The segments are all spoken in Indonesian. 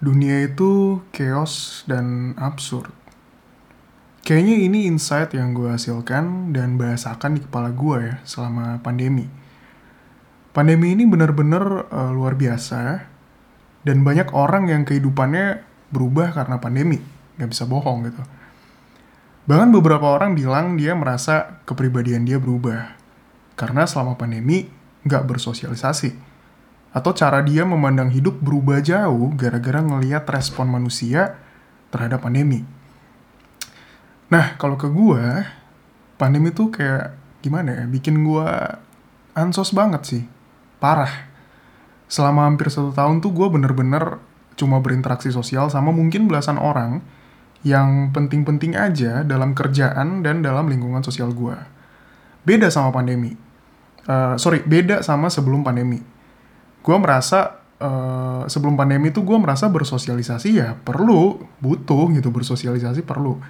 dunia itu chaos dan absurd. Kayaknya ini insight yang gue hasilkan dan bahasakan di kepala gue ya selama pandemi. Pandemi ini benar-benar uh, luar biasa dan banyak orang yang kehidupannya berubah karena pandemi. Gak bisa bohong gitu. Bahkan beberapa orang bilang dia merasa kepribadian dia berubah karena selama pandemi gak bersosialisasi atau cara dia memandang hidup berubah jauh gara-gara ngeliat respon manusia terhadap pandemi. Nah, kalau ke gue, pandemi tuh kayak gimana ya, bikin gue ansos banget sih. Parah. Selama hampir satu tahun tuh gue bener-bener cuma berinteraksi sosial sama mungkin belasan orang yang penting-penting aja dalam kerjaan dan dalam lingkungan sosial gue. Beda sama pandemi. Uh, sorry, beda sama sebelum pandemi gue merasa uh, sebelum pandemi tuh gue merasa bersosialisasi ya perlu butuh gitu bersosialisasi perlu.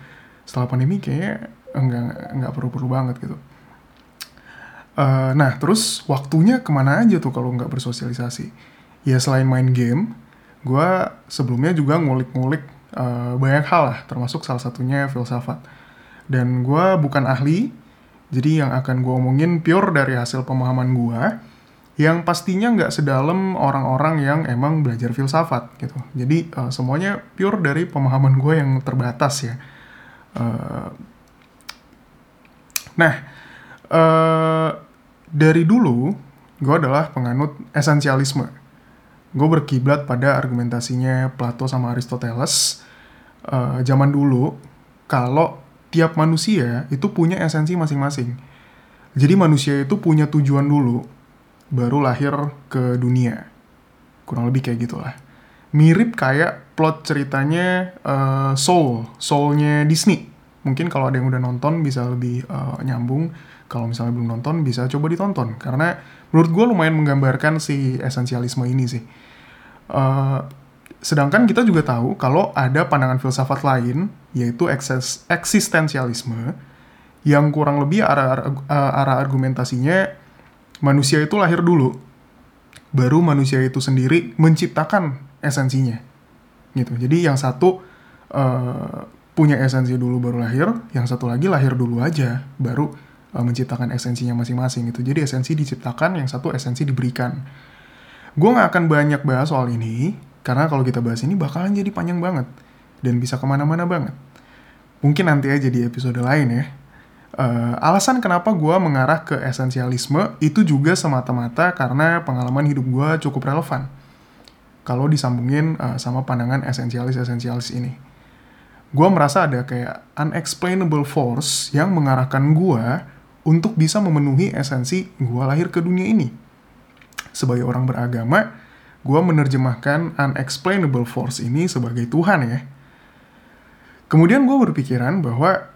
Setelah pandemi kayaknya enggak enggak perlu perlu banget gitu. Uh, nah terus waktunya ke mana aja tuh kalau nggak bersosialisasi? Ya selain main game gue sebelumnya juga ngulik-ngulik uh, banyak hal lah termasuk salah satunya filsafat. Dan gue bukan ahli jadi yang akan gue omongin pure dari hasil pemahaman gue yang pastinya nggak sedalam orang-orang yang emang belajar filsafat gitu. Jadi uh, semuanya pure dari pemahaman gue yang terbatas ya. Uh, nah, uh, dari dulu gue adalah penganut esensialisme. Gue berkiblat pada argumentasinya Plato sama Aristoteles. Uh, zaman dulu, kalau tiap manusia itu punya esensi masing-masing. Jadi manusia itu punya tujuan dulu baru lahir ke dunia. Kurang lebih kayak gitulah. Mirip kayak plot ceritanya uh, Soul, Soulnya Disney. Mungkin kalau ada yang udah nonton bisa lebih uh, nyambung. Kalau misalnya belum nonton bisa coba ditonton. Karena menurut gue lumayan menggambarkan si esensialisme ini sih. Uh, sedangkan kita juga tahu kalau ada pandangan filsafat lain, yaitu eksistensialisme, yang kurang lebih arah, arah argumentasinya manusia itu lahir dulu, baru manusia itu sendiri menciptakan esensinya, gitu. Jadi yang satu uh, punya esensi dulu baru lahir, yang satu lagi lahir dulu aja, baru uh, menciptakan esensinya masing-masing gitu. Jadi esensi diciptakan, yang satu esensi diberikan. Gue nggak akan banyak bahas soal ini, karena kalau kita bahas ini bakalan jadi panjang banget dan bisa ke mana-mana banget. Mungkin nanti aja di episode lain ya uh, alasan kenapa gue mengarah ke esensialisme itu juga semata-mata karena pengalaman hidup gue cukup relevan. Kalau disambungin uh, sama pandangan esensialis-esensialis ini. Gue merasa ada kayak unexplainable force yang mengarahkan gue untuk bisa memenuhi esensi gue lahir ke dunia ini. Sebagai orang beragama, gue menerjemahkan unexplainable force ini sebagai Tuhan ya. Kemudian gue berpikiran bahwa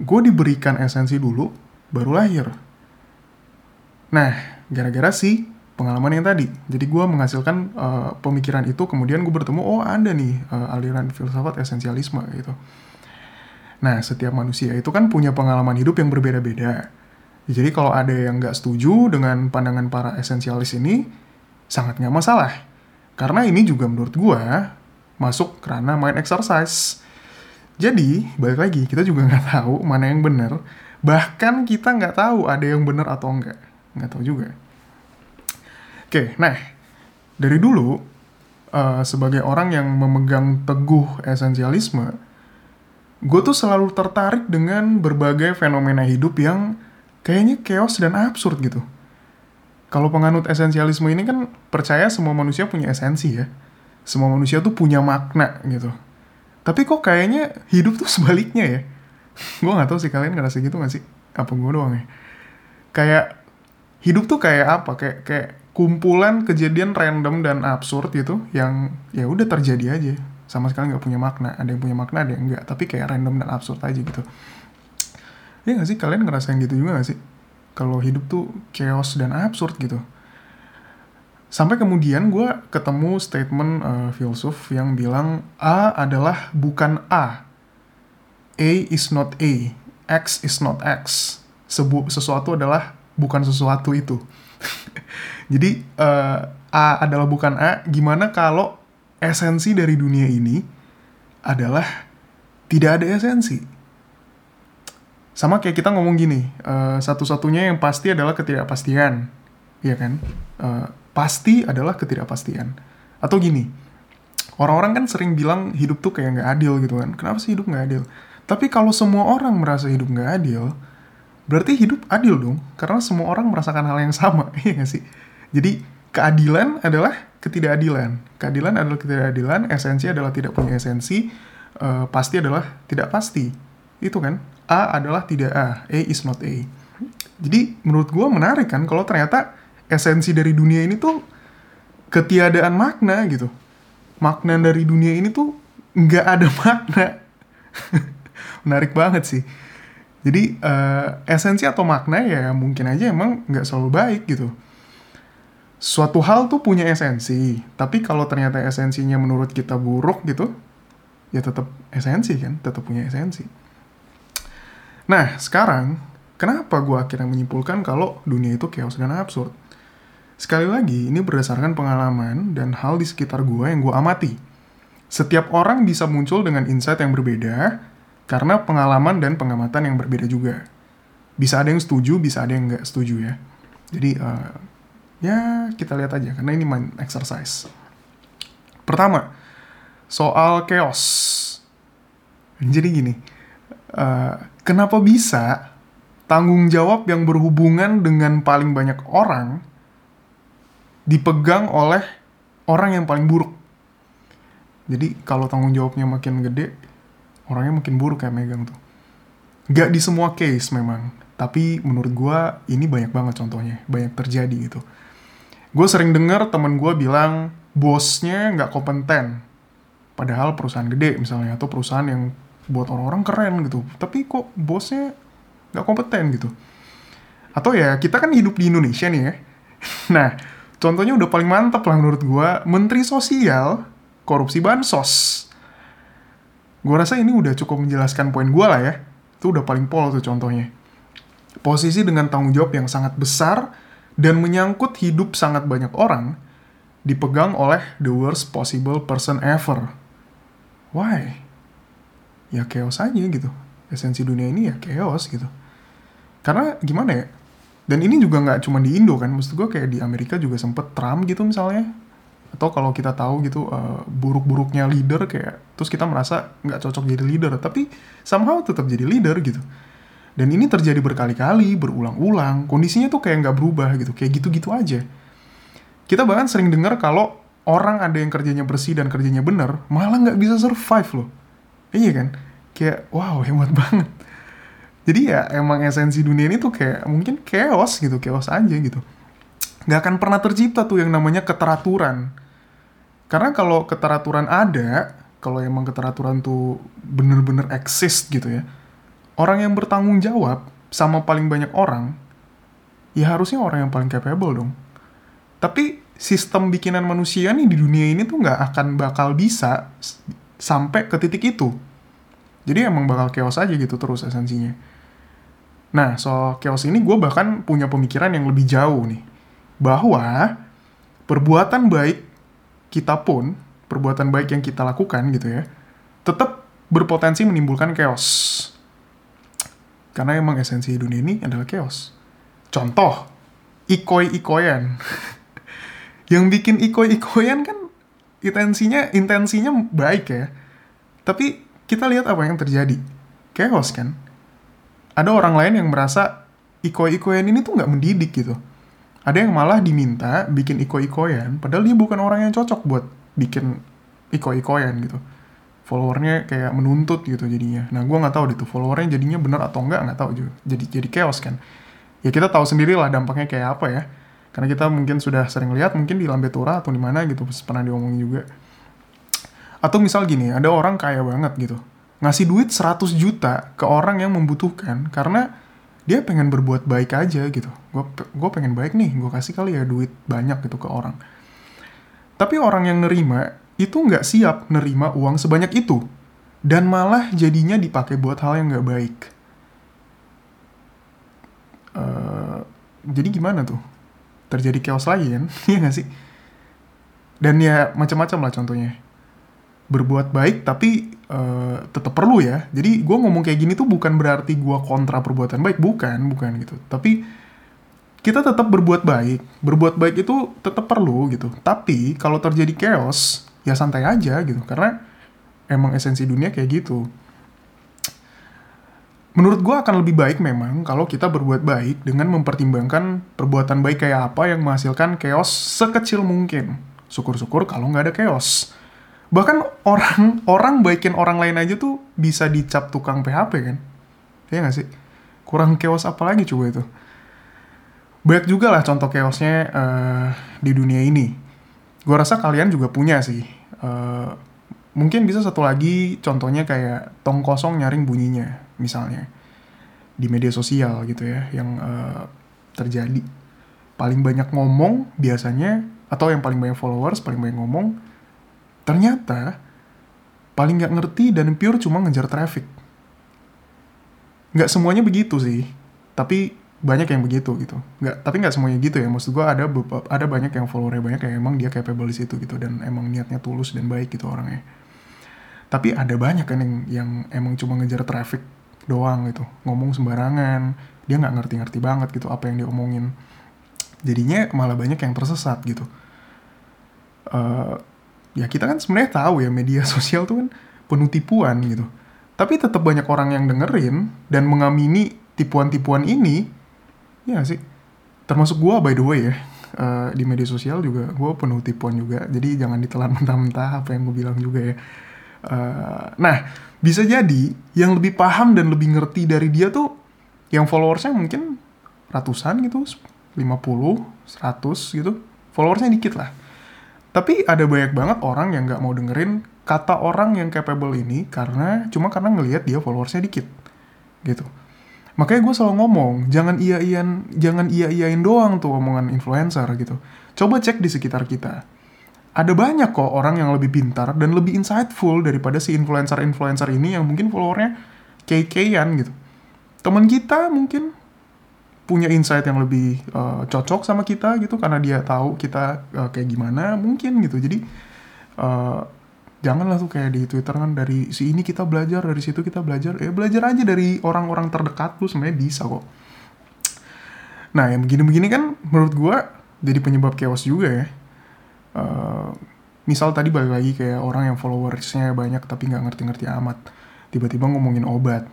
gue diberikan esensi dulu, baru lahir. Nah, gara-gara sih pengalaman yang tadi. Jadi gue menghasilkan uh, pemikiran itu, kemudian gue bertemu, oh ada nih uh, aliran filsafat esensialisme gitu. Nah, setiap manusia itu kan punya pengalaman hidup yang berbeda-beda. Jadi kalau ada yang nggak setuju dengan pandangan para esensialis ini, sangat nggak masalah. Karena ini juga menurut gue masuk karena main exercise. Jadi, balik lagi, kita juga nggak tahu mana yang benar. Bahkan kita nggak tahu ada yang benar atau enggak. Nggak tahu juga. Oke, nah, dari dulu, uh, sebagai orang yang memegang teguh esensialisme, gue tuh selalu tertarik dengan berbagai fenomena hidup yang kayaknya chaos dan absurd gitu. Kalau penganut esensialisme ini kan percaya semua manusia punya esensi ya. Semua manusia tuh punya makna gitu tapi kok kayaknya hidup tuh sebaliknya ya? Gue nggak tahu sih kalian ngerasa gitu gak sih? Apa gue doang ya? Kayak hidup tuh kayak apa? Kayak kayak kumpulan kejadian random dan absurd gitu yang ya udah terjadi aja. Sama sekali nggak punya makna. Ada yang punya makna ada yang enggak tapi kayak random dan absurd aja gitu. Ya gak sih? Kalian ngerasain gitu juga gak sih? Kalau hidup tuh chaos dan absurd gitu Sampai kemudian gue ketemu statement uh, filsuf yang bilang A adalah bukan A. A is not A. X is not X. Sebu sesuatu adalah bukan sesuatu itu. Jadi uh, A adalah bukan A. Gimana kalau esensi dari dunia ini adalah tidak ada esensi. Sama kayak kita ngomong gini, uh, satu-satunya yang pasti adalah ketidakpastian, iya kan? Uh, pasti adalah ketidakpastian. Atau gini, orang-orang kan sering bilang hidup tuh kayak nggak adil gitu kan. Kenapa sih hidup nggak adil? Tapi kalau semua orang merasa hidup nggak adil, berarti hidup adil dong. Karena semua orang merasakan hal yang sama, iya nggak sih? Jadi keadilan adalah ketidakadilan. Keadilan adalah ketidakadilan, esensi adalah tidak punya esensi, uh, pasti adalah tidak pasti. Itu kan? A adalah tidak A, A is not A. Jadi menurut gue menarik kan kalau ternyata esensi dari dunia ini tuh ketiadaan makna gitu. Makna dari dunia ini tuh nggak ada makna. menarik banget sih. Jadi uh, esensi atau makna ya mungkin aja emang nggak selalu baik gitu suatu hal tuh punya esensi, tapi kalau ternyata esensinya menurut kita buruk gitu, ya tetap esensi kan, tetap punya esensi. Nah, sekarang kenapa gue akhirnya menyimpulkan kalau dunia itu chaos dan absurd? Sekali lagi, ini berdasarkan pengalaman dan hal di sekitar gue yang gue amati. Setiap orang bisa muncul dengan insight yang berbeda karena pengalaman dan pengamatan yang berbeda juga. Bisa ada yang setuju, bisa ada yang nggak setuju ya. Jadi, uh, ya kita lihat aja karena ini main exercise. Pertama, soal chaos. Jadi gini, uh, kenapa bisa tanggung jawab yang berhubungan dengan paling banyak orang dipegang oleh orang yang paling buruk? Jadi kalau tanggung jawabnya makin gede, orangnya makin buruk kayak megang tuh. Gak di semua case memang, tapi menurut gue ini banyak banget contohnya, banyak terjadi gitu. Gue sering dengar temen gue bilang bosnya nggak kompeten. Padahal perusahaan gede misalnya atau perusahaan yang buat orang-orang keren gitu. Tapi kok bosnya nggak kompeten gitu? Atau ya kita kan hidup di Indonesia nih ya. Nah contohnya udah paling mantap lah menurut gue menteri sosial korupsi bansos gue rasa ini udah cukup menjelaskan poin gue lah ya itu udah paling pol tuh contohnya posisi dengan tanggung jawab yang sangat besar dan menyangkut hidup sangat banyak orang, dipegang oleh the worst possible person ever. Why? Ya chaos aja gitu. Esensi dunia ini ya chaos gitu. Karena gimana ya? Dan ini juga nggak cuma di Indo kan, maksud gue kayak di Amerika juga sempet Trump gitu misalnya. Atau kalau kita tahu gitu uh, buruk-buruknya leader kayak, terus kita merasa nggak cocok jadi leader, tapi somehow tetap jadi leader gitu dan ini terjadi berkali-kali, berulang-ulang. Kondisinya tuh kayak nggak berubah gitu, kayak gitu-gitu aja. Kita bahkan sering dengar kalau orang ada yang kerjanya bersih dan kerjanya bener, malah nggak bisa survive loh. Iya kan? Kayak, wow, hebat banget. Jadi ya emang esensi dunia ini tuh kayak mungkin chaos gitu, chaos aja gitu. Nggak akan pernah tercipta tuh yang namanya keteraturan. Karena kalau keteraturan ada, kalau emang keteraturan tuh bener-bener exist gitu ya, orang yang bertanggung jawab sama paling banyak orang, ya harusnya orang yang paling capable dong. Tapi sistem bikinan manusia nih di dunia ini tuh nggak akan bakal bisa sampai ke titik itu. Jadi emang bakal chaos aja gitu terus esensinya. Nah, soal chaos ini gue bahkan punya pemikiran yang lebih jauh nih. Bahwa perbuatan baik kita pun, perbuatan baik yang kita lakukan gitu ya, tetap berpotensi menimbulkan chaos. Karena emang esensi dunia ini adalah chaos. Contoh, ikoi-ikoyan. yang bikin ikoi-ikoyan kan intensinya intensinya baik ya. Tapi kita lihat apa yang terjadi. Chaos kan. Ada orang lain yang merasa ikoi-ikoyan ini tuh nggak mendidik gitu. Ada yang malah diminta bikin iko-ikoyan, padahal dia bukan orang yang cocok buat bikin iko-ikoyan gitu followernya kayak menuntut gitu jadinya. Nah gue nggak tahu deh tuh followernya jadinya benar atau enggak nggak tahu juga. Jadi jadi chaos kan. Ya kita tahu sendiri lah dampaknya kayak apa ya. Karena kita mungkin sudah sering lihat mungkin di Lambe Tura atau di mana gitu pernah diomongin juga. Atau misal gini, ada orang kaya banget gitu. Ngasih duit 100 juta ke orang yang membutuhkan karena dia pengen berbuat baik aja gitu. Gue pengen baik nih, gue kasih kali ya duit banyak gitu ke orang. Tapi orang yang nerima itu nggak siap nerima uang sebanyak itu. Dan malah jadinya dipakai buat hal yang nggak baik. Uh, jadi gimana tuh? Terjadi chaos lagi kan? Iya nggak sih? Dan ya macam-macam lah contohnya. Berbuat baik tapi uh, tetap perlu ya. Jadi gue ngomong kayak gini tuh bukan berarti gue kontra perbuatan baik, bukan, bukan gitu. Tapi kita tetap berbuat baik. Berbuat baik itu tetap perlu gitu. Tapi kalau terjadi chaos, ya santai aja gitu. Karena emang esensi dunia kayak gitu. Menurut gue akan lebih baik memang kalau kita berbuat baik dengan mempertimbangkan perbuatan baik kayak apa yang menghasilkan chaos sekecil mungkin. Syukur-syukur kalau nggak ada chaos bahkan orang orang baikin orang lain aja tuh bisa dicap tukang PHP kan? Ya nggak sih? Kurang chaos apa lagi coba itu? Banyak juga lah contoh chaosnya uh, di dunia ini. Gue rasa kalian juga punya sih. Uh, mungkin bisa satu lagi contohnya kayak tong kosong nyaring bunyinya misalnya. Di media sosial gitu ya yang uh, terjadi. Paling banyak ngomong biasanya atau yang paling banyak followers paling banyak ngomong ternyata paling nggak ngerti dan pure cuma ngejar traffic. Nggak semuanya begitu sih, tapi banyak yang begitu gitu. Nggak, tapi nggak semuanya gitu ya. Maksud gue ada ada banyak yang followernya banyak yang emang dia capable di situ gitu dan emang niatnya tulus dan baik gitu orangnya. Tapi ada banyak kan yang yang emang cuma ngejar traffic doang gitu, ngomong sembarangan, dia nggak ngerti-ngerti banget gitu apa yang dia omongin. Jadinya malah banyak yang tersesat gitu. Uh, ya kita kan sebenarnya tahu ya media sosial tuh kan penuh tipuan gitu. Tapi tetap banyak orang yang dengerin dan mengamini tipuan-tipuan ini, ya sih. Termasuk gue by the way ya, uh, di media sosial juga gue penuh tipuan juga. Jadi jangan ditelan mentah-mentah apa yang gue bilang juga ya. Uh, nah, bisa jadi yang lebih paham dan lebih ngerti dari dia tuh yang followersnya mungkin ratusan gitu, 50, 100 gitu. Followersnya dikit lah tapi ada banyak banget orang yang nggak mau dengerin kata orang yang capable ini karena cuma karena ngelihat dia followersnya dikit gitu. Makanya gue selalu ngomong jangan iya iyan jangan iya iyain doang tuh omongan influencer gitu. Coba cek di sekitar kita. Ada banyak kok orang yang lebih pintar dan lebih insightful daripada si influencer-influencer ini yang mungkin followernya kei-keian gitu. Teman kita mungkin punya insight yang lebih uh, cocok sama kita gitu karena dia tahu kita uh, kayak gimana mungkin gitu. Jadi uh, janganlah tuh kayak di Twitter kan dari si ini kita belajar dari situ kita belajar. Ya belajar aja dari orang-orang terdekat tuh sebenarnya bisa kok. Nah yang begini-begini kan menurut gue jadi penyebab chaos juga ya. Uh, misal tadi balik lagi kayak orang yang followersnya banyak tapi nggak ngerti-ngerti amat tiba-tiba ngomongin obat.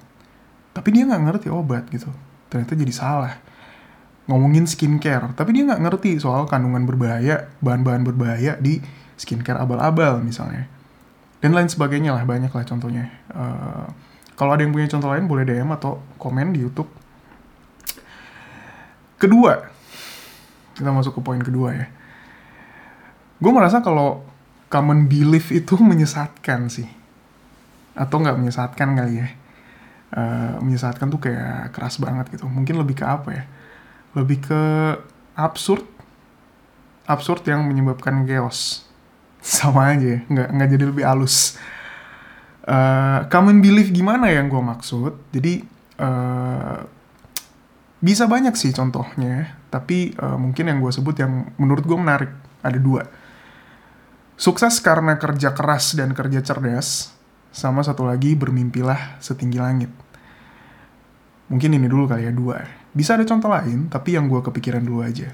Tapi dia nggak ngerti obat gitu ternyata jadi salah ngomongin skincare, tapi dia nggak ngerti soal kandungan berbahaya, bahan-bahan berbahaya di skincare abal-abal misalnya. Dan lain sebagainya lah, banyak lah contohnya. Uh, kalau ada yang punya contoh lain boleh DM atau komen di YouTube. Kedua, kita masuk ke poin kedua ya. Gue merasa kalau common belief itu menyesatkan sih. Atau nggak menyesatkan kali ya. Uh, menyesatkan tuh kayak keras banget gitu. Mungkin lebih ke apa ya? Lebih ke absurd absurd yang menyebabkan chaos. Sama aja nggak nggak jadi lebih halus. Uh, common belief gimana yang gue maksud? Jadi uh, bisa banyak sih contohnya tapi uh, mungkin yang gue sebut yang menurut gue menarik ada dua. Sukses karena kerja keras dan kerja cerdas sama satu lagi bermimpilah setinggi langit mungkin ini dulu kali ya dua bisa ada contoh lain, tapi yang gue kepikiran dulu aja.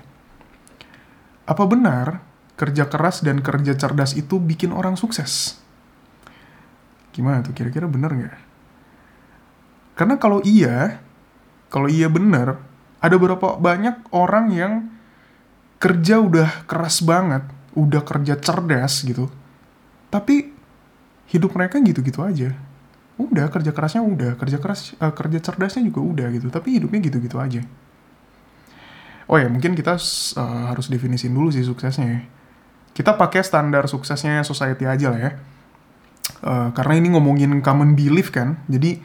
Apa benar kerja keras dan kerja cerdas itu bikin orang sukses? Gimana tuh kira-kira bener nggak? Karena kalau iya, kalau iya bener, ada berapa banyak orang yang kerja udah keras banget, udah kerja cerdas gitu, tapi hidup mereka gitu-gitu aja. Udah kerja kerasnya udah kerja keras uh, kerja cerdasnya juga udah gitu tapi hidupnya gitu-gitu aja. Oh ya mungkin kita uh, harus definisin dulu sih suksesnya ya. kita pakai standar suksesnya society aja lah ya. Uh, karena ini ngomongin common belief kan jadi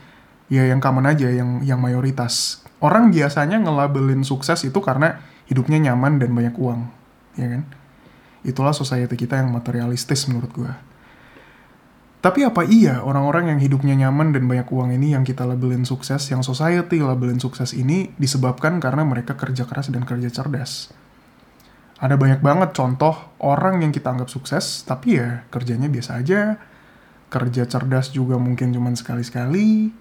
ya yang common aja yang yang mayoritas. Orang biasanya ngelabelin sukses itu karena hidupnya nyaman dan banyak uang ya kan? Itulah society kita yang materialistis menurut gue tapi apa iya orang-orang yang hidupnya nyaman dan banyak uang ini yang kita labelin sukses, yang society labelin sukses ini disebabkan karena mereka kerja keras dan kerja cerdas? Ada banyak banget contoh orang yang kita anggap sukses, tapi ya kerjanya biasa aja, kerja cerdas juga mungkin cuman sekali-sekali.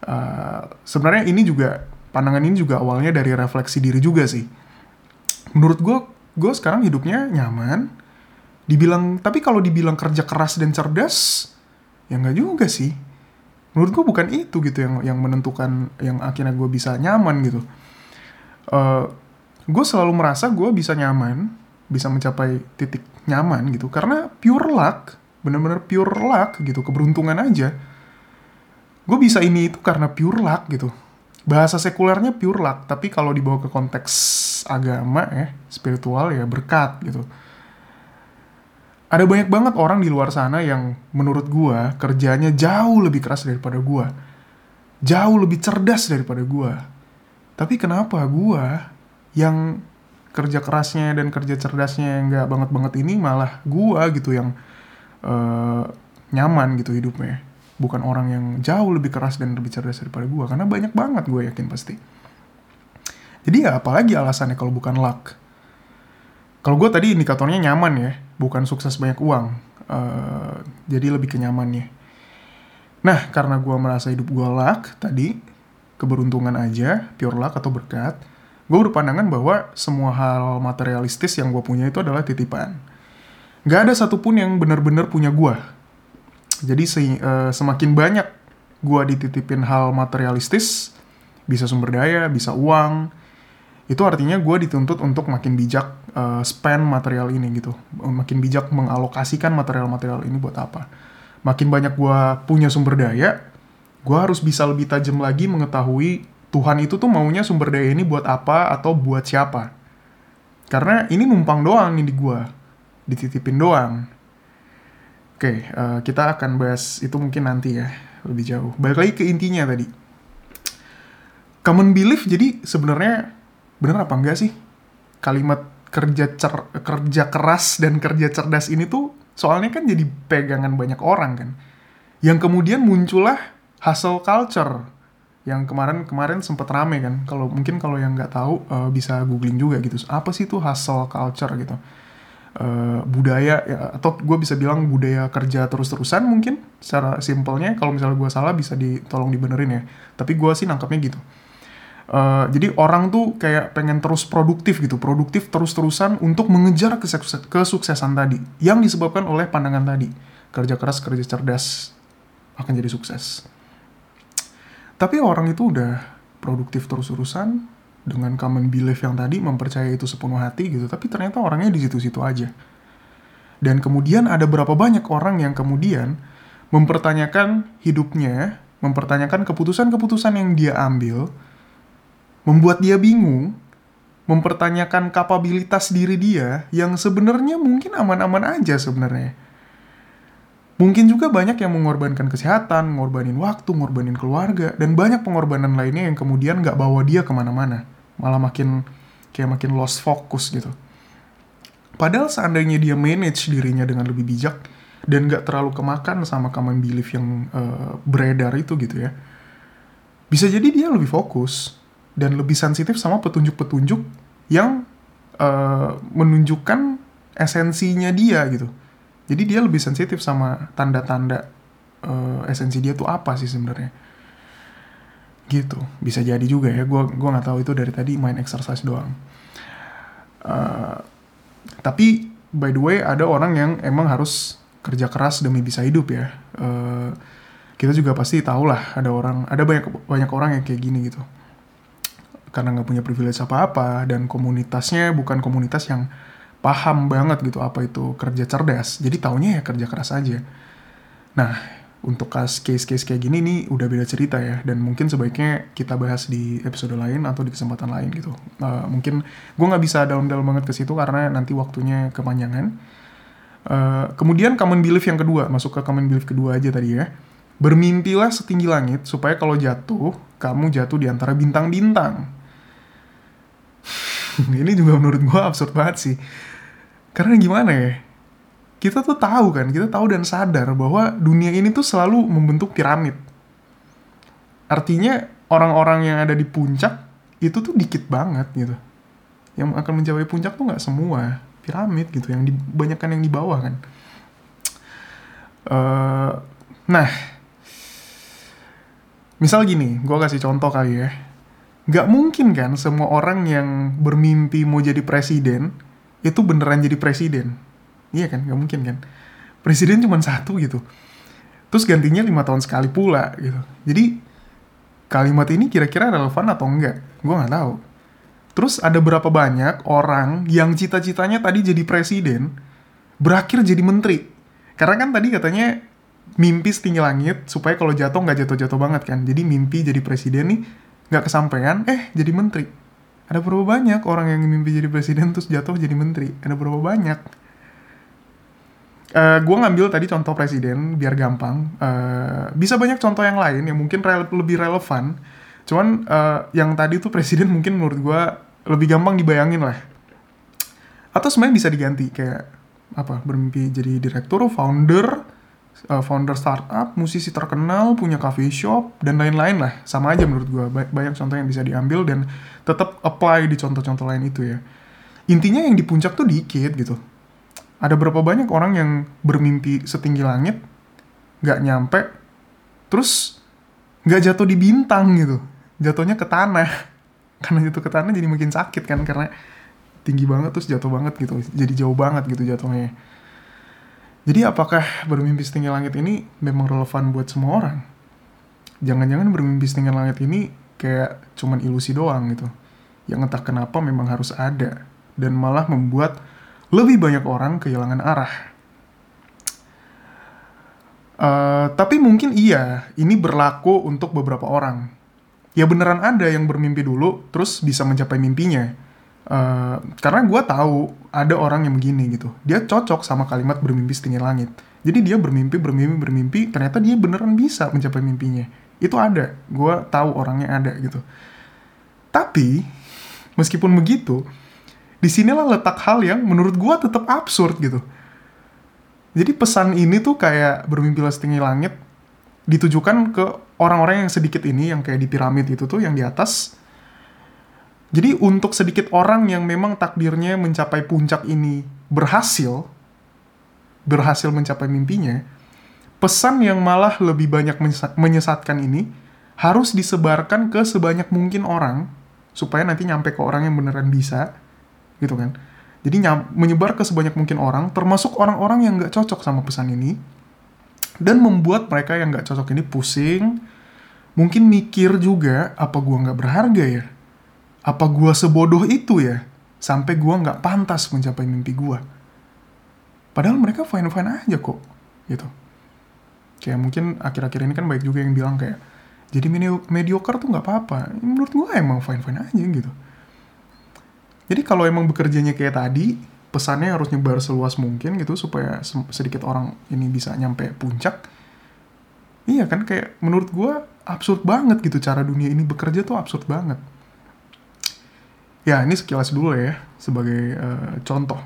Uh, sebenarnya ini juga pandangan ini juga awalnya dari refleksi diri juga sih. Menurut gue, gue sekarang hidupnya nyaman. Dibilang, tapi kalau dibilang kerja keras dan cerdas, ya nggak juga sih. Menurut gue bukan itu gitu yang yang menentukan yang akhirnya gue bisa nyaman gitu. Uh, gue selalu merasa gue bisa nyaman, bisa mencapai titik nyaman gitu karena pure luck, bener-bener pure luck gitu, keberuntungan aja. Gue bisa ini itu karena pure luck gitu bahasa sekulernya pure luck, tapi kalau dibawa ke konteks agama ya, spiritual ya berkat gitu. Ada banyak banget orang di luar sana yang menurut gua kerjanya jauh lebih keras daripada gua. Jauh lebih cerdas daripada gua. Tapi kenapa gua yang kerja kerasnya dan kerja cerdasnya nggak banget-banget ini malah gua gitu yang uh, nyaman gitu hidupnya. Bukan orang yang jauh lebih keras dan lebih cerdas daripada gue karena banyak banget gue yakin pasti. Jadi ya apalagi alasannya kalau bukan luck. Kalau gue tadi indikatornya nyaman ya bukan sukses banyak uang uh, jadi lebih kenyamannya nah karena gue merasa hidup gue luck tadi keberuntungan aja pure luck atau berkat gue berpandangan bahwa semua hal materialistis yang gue punya itu adalah titipan. Gak ada satupun yang benar-benar punya gue jadi se uh, semakin banyak gue dititipin hal materialistis, bisa sumber daya, bisa uang, itu artinya gue dituntut untuk makin bijak uh, spend material ini gitu, makin bijak mengalokasikan material-material ini buat apa. Makin banyak gue punya sumber daya, gue harus bisa lebih tajam lagi mengetahui Tuhan itu tuh maunya sumber daya ini buat apa atau buat siapa. Karena ini numpang doang di gue, dititipin doang Oke, uh, kita akan bahas itu mungkin nanti ya, lebih jauh. Balik lagi ke intinya tadi. Common belief jadi sebenarnya benar apa enggak sih? Kalimat kerja cer kerja keras dan kerja cerdas ini tuh soalnya kan jadi pegangan banyak orang kan. Yang kemudian muncullah hustle culture yang kemarin-kemarin sempat rame kan. Kalau mungkin kalau yang nggak tahu uh, bisa googling juga gitu. Apa sih itu hustle culture gitu? uh, budaya ya, atau gue bisa bilang budaya kerja terus-terusan mungkin secara simpelnya kalau misalnya gue salah bisa ditolong dibenerin ya tapi gue sih nangkapnya gitu uh, jadi orang tuh kayak pengen terus produktif gitu produktif terus-terusan untuk mengejar kesuksesan tadi yang disebabkan oleh pandangan tadi. Kerja keras kerja cerdas akan jadi sukses. Tapi orang itu udah produktif terus-terusan dengan common belief yang tadi mempercayai itu sepenuh hati gitu tapi ternyata orangnya di situ-situ aja. Dan kemudian ada berapa banyak orang yang kemudian mempertanyakan hidupnya mempertanyakan keputusan-keputusan yang dia ambil membuat dia bingung mempertanyakan kapabilitas diri dia yang sebenarnya mungkin aman-aman aja sebenarnya Mungkin juga banyak yang mengorbankan kesehatan, ngorbanin waktu, ngorbanin keluarga, dan banyak pengorbanan lainnya yang kemudian nggak bawa dia ke mana-mana. Malah makin kayak makin lost focus gitu. Padahal seandainya dia manage dirinya dengan lebih bijak, dan nggak terlalu kemakan sama common belief yang uh, beredar itu gitu ya. Bisa jadi dia lebih fokus, dan lebih sensitif sama petunjuk-petunjuk yang uh, menunjukkan esensinya dia gitu jadi dia lebih sensitif sama tanda-tanda uh, esensi dia tuh apa sih sebenarnya. Gitu. Bisa jadi juga ya. Gue gua nggak tahu itu dari tadi main exercise doang. Uh, tapi by the way ada orang yang emang harus kerja keras demi bisa hidup ya. Uh, kita juga pasti tahu lah ada orang ada banyak banyak orang yang kayak gini gitu karena nggak punya privilege apa-apa dan komunitasnya bukan komunitas yang paham banget gitu apa itu kerja cerdas. Jadi taunya ya kerja keras aja. Nah, untuk case-case kayak gini nih udah beda cerita ya dan mungkin sebaiknya kita bahas di episode lain atau di kesempatan lain gitu uh, mungkin gue nggak bisa dalam-dalam banget ke situ karena nanti waktunya kepanjangan uh, kemudian common belief yang kedua masuk ke common belief kedua aja tadi ya bermimpilah setinggi langit supaya kalau jatuh kamu jatuh di antara bintang-bintang ini juga menurut gue absurd banget sih karena gimana ya? Kita tuh tahu kan, kita tahu dan sadar bahwa dunia ini tuh selalu membentuk piramid. Artinya orang-orang yang ada di puncak itu tuh dikit banget gitu. Yang akan mencapai puncak tuh nggak semua piramid gitu, yang dibanyakkan yang di bawah kan. Uh, nah, misal gini, gue kasih contoh kali ya. Gak mungkin kan semua orang yang bermimpi mau jadi presiden itu beneran jadi presiden. Iya kan, gak mungkin kan. Presiden cuma satu gitu. Terus gantinya lima tahun sekali pula gitu. Jadi kalimat ini kira-kira relevan atau enggak? Gue nggak tahu. Terus ada berapa banyak orang yang cita-citanya tadi jadi presiden, berakhir jadi menteri. Karena kan tadi katanya mimpi setinggi langit supaya kalau jatuh nggak jatuh-jatuh banget kan. Jadi mimpi jadi presiden nih nggak kesampaian, eh jadi menteri. Ada berapa banyak orang yang mimpi jadi presiden terus jatuh jadi menteri? Ada berapa banyak? Uh, eh, gue ngambil tadi contoh presiden biar gampang. Uh, bisa banyak contoh yang lain yang mungkin rele lebih relevan Cuman uh, yang tadi tuh presiden mungkin menurut gue lebih gampang dibayangin lah. Atau sebenarnya bisa diganti kayak apa bermimpi jadi direktur, founder, uh, founder startup, musisi terkenal, punya coffee shop dan lain-lain lah. Sama aja menurut gue banyak contoh yang bisa diambil dan tetap apply di contoh-contoh lain itu ya. Intinya yang di puncak tuh dikit gitu. Ada berapa banyak orang yang bermimpi setinggi langit, nggak nyampe, terus nggak jatuh di bintang gitu jatuhnya ke tanah karena jatuh ke tanah jadi makin sakit kan karena tinggi banget terus jatuh banget gitu jadi jauh banget gitu jatuhnya jadi apakah bermimpi setinggi langit ini memang relevan buat semua orang? Jangan-jangan bermimpi setinggi langit ini kayak cuman ilusi doang gitu. Yang entah kenapa memang harus ada dan malah membuat lebih banyak orang kehilangan arah. Uh, tapi mungkin iya, ini berlaku untuk beberapa orang. Ya beneran ada yang bermimpi dulu terus bisa mencapai mimpinya uh, karena gue tahu ada orang yang begini gitu. Dia cocok sama kalimat bermimpi setinggi langit. Jadi dia bermimpi bermimpi bermimpi ternyata dia beneran bisa mencapai mimpinya. Itu ada. Gue tahu orangnya ada gitu. Tapi meskipun begitu di sinilah letak hal yang menurut gue tetap absurd gitu. Jadi pesan ini tuh kayak bermimpilah setinggi langit ditujukan ke orang-orang yang sedikit ini yang kayak di piramid itu tuh yang di atas. Jadi untuk sedikit orang yang memang takdirnya mencapai puncak ini berhasil, berhasil mencapai mimpinya, pesan yang malah lebih banyak menyesatkan ini harus disebarkan ke sebanyak mungkin orang supaya nanti nyampe ke orang yang beneran bisa, gitu kan. Jadi menyebar ke sebanyak mungkin orang, termasuk orang-orang yang nggak cocok sama pesan ini, dan membuat mereka yang nggak cocok ini pusing mungkin mikir juga apa gua nggak berharga ya apa gua sebodoh itu ya? Sampai gua nggak pantas mencapai mimpi gua. Padahal mereka fine fine aja kok gitu. Kayak mungkin akhir-akhir ini kan baik juga yang bilang kayak jadi mediocre tuh nggak apa-apa. Menurut gua emang fine fine aja gitu. Jadi kalau emang bekerjanya kayak tadi pesannya harus nyebar seluas mungkin gitu supaya sedikit orang ini bisa nyampe puncak. Iya kan kayak menurut gue absurd banget gitu cara dunia ini bekerja tuh absurd banget ya ini sekilas dulu ya sebagai uh, contoh.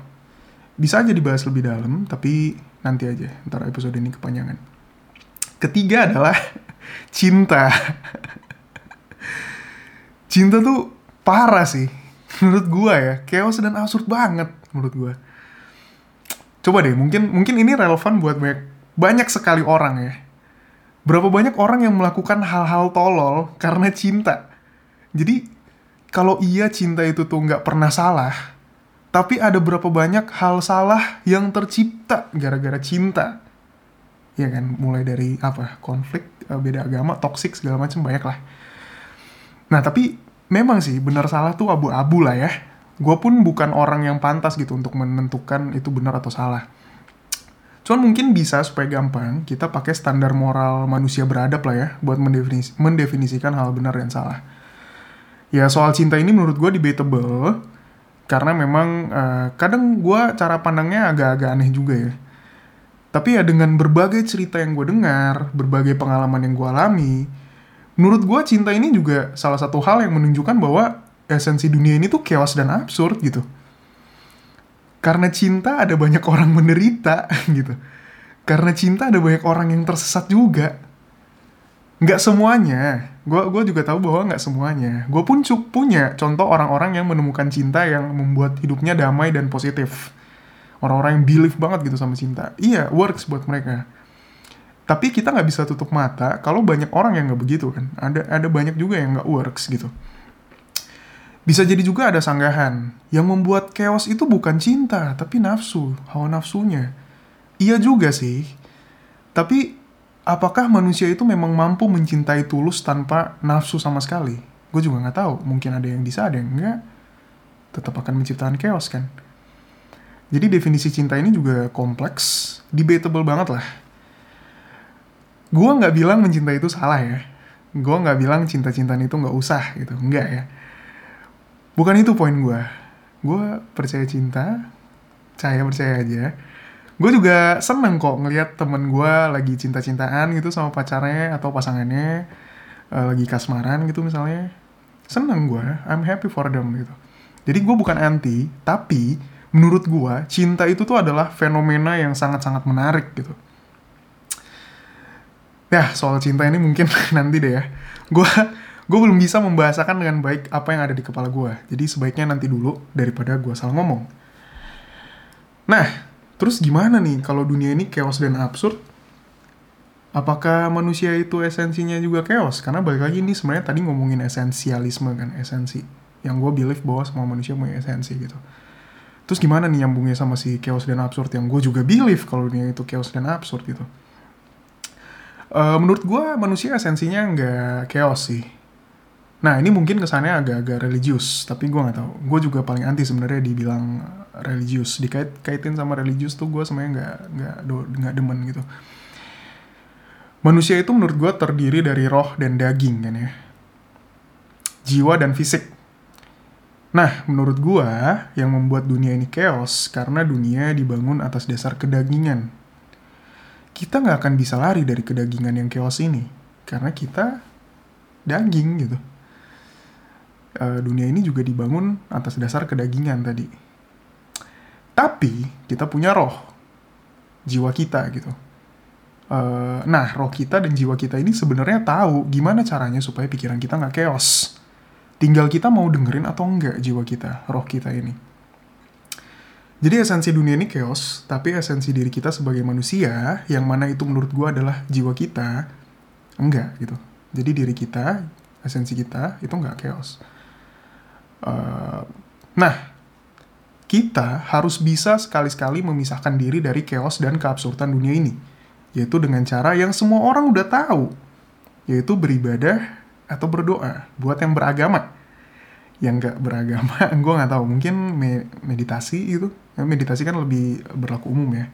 Bisa aja dibahas lebih dalam tapi nanti aja ntar episode ini kepanjangan. Ketiga adalah cinta. Cinta tuh parah sih menurut gue ya. Chaos dan absurd banget menurut gue coba deh mungkin mungkin ini relevan buat banyak banyak sekali orang ya. Berapa banyak orang yang melakukan hal-hal tolol karena cinta? Jadi kalau iya cinta itu tuh nggak pernah salah tapi ada berapa banyak hal salah yang tercipta gara-gara cinta. Ya kan? Mulai dari apa? Konflik eh, beda agama toksik segala macam banyak lah. Nah tapi memang sih benar salah tuh abu-abu lah ya. Gue pun bukan orang yang pantas gitu untuk menentukan itu benar atau salah. Cuman mungkin bisa supaya gampang kita pakai standar moral manusia beradab lah ya buat mendefinisi mendefinisikan hal benar dan salah. Ya soal cinta ini menurut gue debatable karena memang uh, kadang gue cara pandangnya agak-agak aneh juga ya. Tapi ya dengan berbagai cerita yang gue dengar, berbagai pengalaman yang gue alami, menurut gue cinta ini juga salah satu hal yang menunjukkan bahwa esensi dunia ini tuh chaos dan absurd gitu. Karena cinta ada banyak orang menderita gitu. Karena cinta ada banyak orang yang tersesat juga. Nggak semuanya. Gue gua juga tahu bahwa nggak semuanya. Gue pun cuk punya contoh orang-orang yang menemukan cinta yang membuat hidupnya damai dan positif. Orang-orang yang believe banget gitu sama cinta. Iya, works buat mereka. Tapi kita nggak bisa tutup mata kalau banyak orang yang nggak begitu kan. Ada ada banyak juga yang nggak works gitu. Bisa jadi juga ada sanggahan yang membuat chaos itu bukan cinta, tapi nafsu, hawa nafsunya. Iya juga sih. Tapi apakah manusia itu memang mampu mencintai tulus tanpa nafsu sama sekali? Gue juga nggak tahu. Mungkin ada yang bisa, ada yang enggak. Tetap akan menciptakan chaos kan. Jadi definisi cinta ini juga kompleks, debatable banget lah. Gue nggak bilang mencintai itu salah ya. Gue nggak bilang cinta-cintaan itu nggak usah gitu, enggak ya. Bukan itu poin gue. Gue percaya cinta, saya percaya aja. Gue juga seneng kok ngeliat temen gue lagi cinta-cintaan gitu sama pacarnya atau pasangannya uh, lagi kasmaran gitu misalnya. Seneng gue, I'm happy for them gitu. Jadi gue bukan anti, tapi menurut gua cinta itu tuh adalah fenomena yang sangat-sangat menarik gitu. Ya, soal cinta ini mungkin nanti deh ya. Gua gue belum bisa membahasakan dengan baik apa yang ada di kepala gue. Jadi sebaiknya nanti dulu daripada gue salah ngomong. Nah, terus gimana nih kalau dunia ini chaos dan absurd? Apakah manusia itu esensinya juga chaos? Karena balik lagi ini sebenarnya tadi ngomongin esensialisme kan, esensi. Yang gue believe bahwa semua manusia punya esensi gitu. Terus gimana nih nyambungnya sama si chaos dan absurd yang gue juga believe kalau dunia itu chaos dan absurd gitu. Uh, menurut gue manusia esensinya nggak chaos sih. Nah ini mungkin kesannya agak-agak religius, tapi gue nggak tahu. Gue juga paling anti sebenarnya dibilang religius. Dikait kaitin sama religius tuh gue sebenarnya nggak nggak nggak demen gitu. Manusia itu menurut gue terdiri dari roh dan daging kan ya. Jiwa dan fisik. Nah, menurut gua yang membuat dunia ini chaos karena dunia dibangun atas dasar kedagingan. Kita nggak akan bisa lari dari kedagingan yang chaos ini karena kita daging gitu. Uh, dunia ini juga dibangun atas dasar kedagingan tadi. Tapi kita punya roh, jiwa kita gitu. Uh, nah, roh kita dan jiwa kita ini sebenarnya tahu gimana caranya supaya pikiran kita nggak chaos Tinggal kita mau dengerin atau enggak jiwa kita, roh kita ini. Jadi esensi dunia ini chaos, tapi esensi diri kita sebagai manusia, yang mana itu menurut gue adalah jiwa kita, enggak gitu. Jadi diri kita, esensi kita, itu enggak chaos. Uh, nah, kita harus bisa sekali-sekali memisahkan diri dari chaos dan keabsurdan dunia ini. Yaitu dengan cara yang semua orang udah tahu. Yaitu beribadah atau berdoa buat yang beragama yang nggak beragama gue nggak tahu mungkin me meditasi itu ya, meditasi kan lebih berlaku umum ya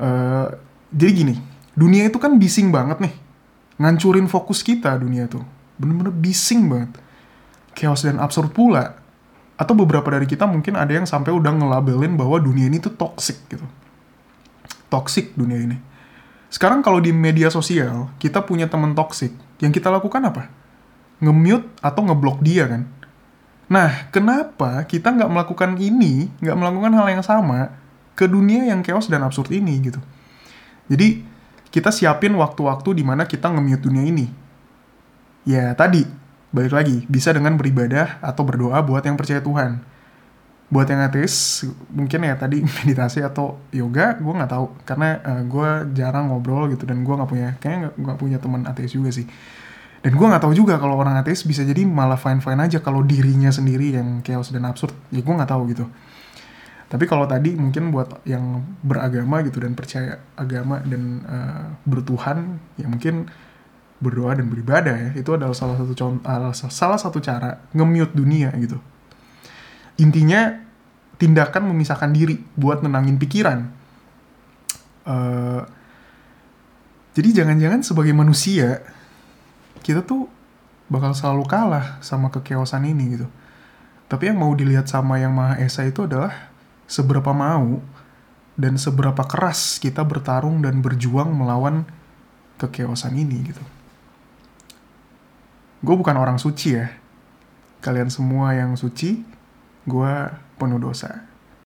uh, jadi gini dunia itu kan bising banget nih ngancurin fokus kita dunia tuh bener-bener bising banget chaos dan absurd pula atau beberapa dari kita mungkin ada yang sampai udah ngelabelin bahwa dunia ini tuh toxic gitu toxic dunia ini sekarang kalau di media sosial kita punya teman toxic yang kita lakukan apa? Nge-mute atau ngeblok dia kan? Nah, kenapa kita nggak melakukan ini, nggak melakukan hal yang sama ke dunia yang chaos dan absurd ini gitu? Jadi, kita siapin waktu-waktu di mana kita nge-mute dunia ini. Ya, tadi, balik lagi, bisa dengan beribadah atau berdoa buat yang percaya Tuhan. Buat yang ateis, mungkin ya tadi meditasi atau yoga, gue nggak tahu. Karena uh, eh, gue jarang ngobrol gitu, dan gue nggak punya, kayaknya nggak punya teman ateis juga sih dan gue nggak tahu juga kalau orang ateis bisa jadi malah fine fine aja kalau dirinya sendiri yang chaos dan absurd ya gue nggak tahu gitu tapi kalau tadi mungkin buat yang beragama gitu dan percaya agama dan uh, bertuhan ya mungkin berdoa dan beribadah ya itu adalah salah satu contoh salah satu cara nge-mute dunia gitu intinya tindakan memisahkan diri buat nenangin pikiran uh, jadi jangan-jangan sebagai manusia kita tuh bakal selalu kalah sama kekeosan ini gitu. Tapi yang mau dilihat sama yang Maha Esa itu adalah seberapa mau dan seberapa keras kita bertarung dan berjuang melawan kekeosan ini gitu. Gue bukan orang suci ya. Kalian semua yang suci, gue penuh dosa.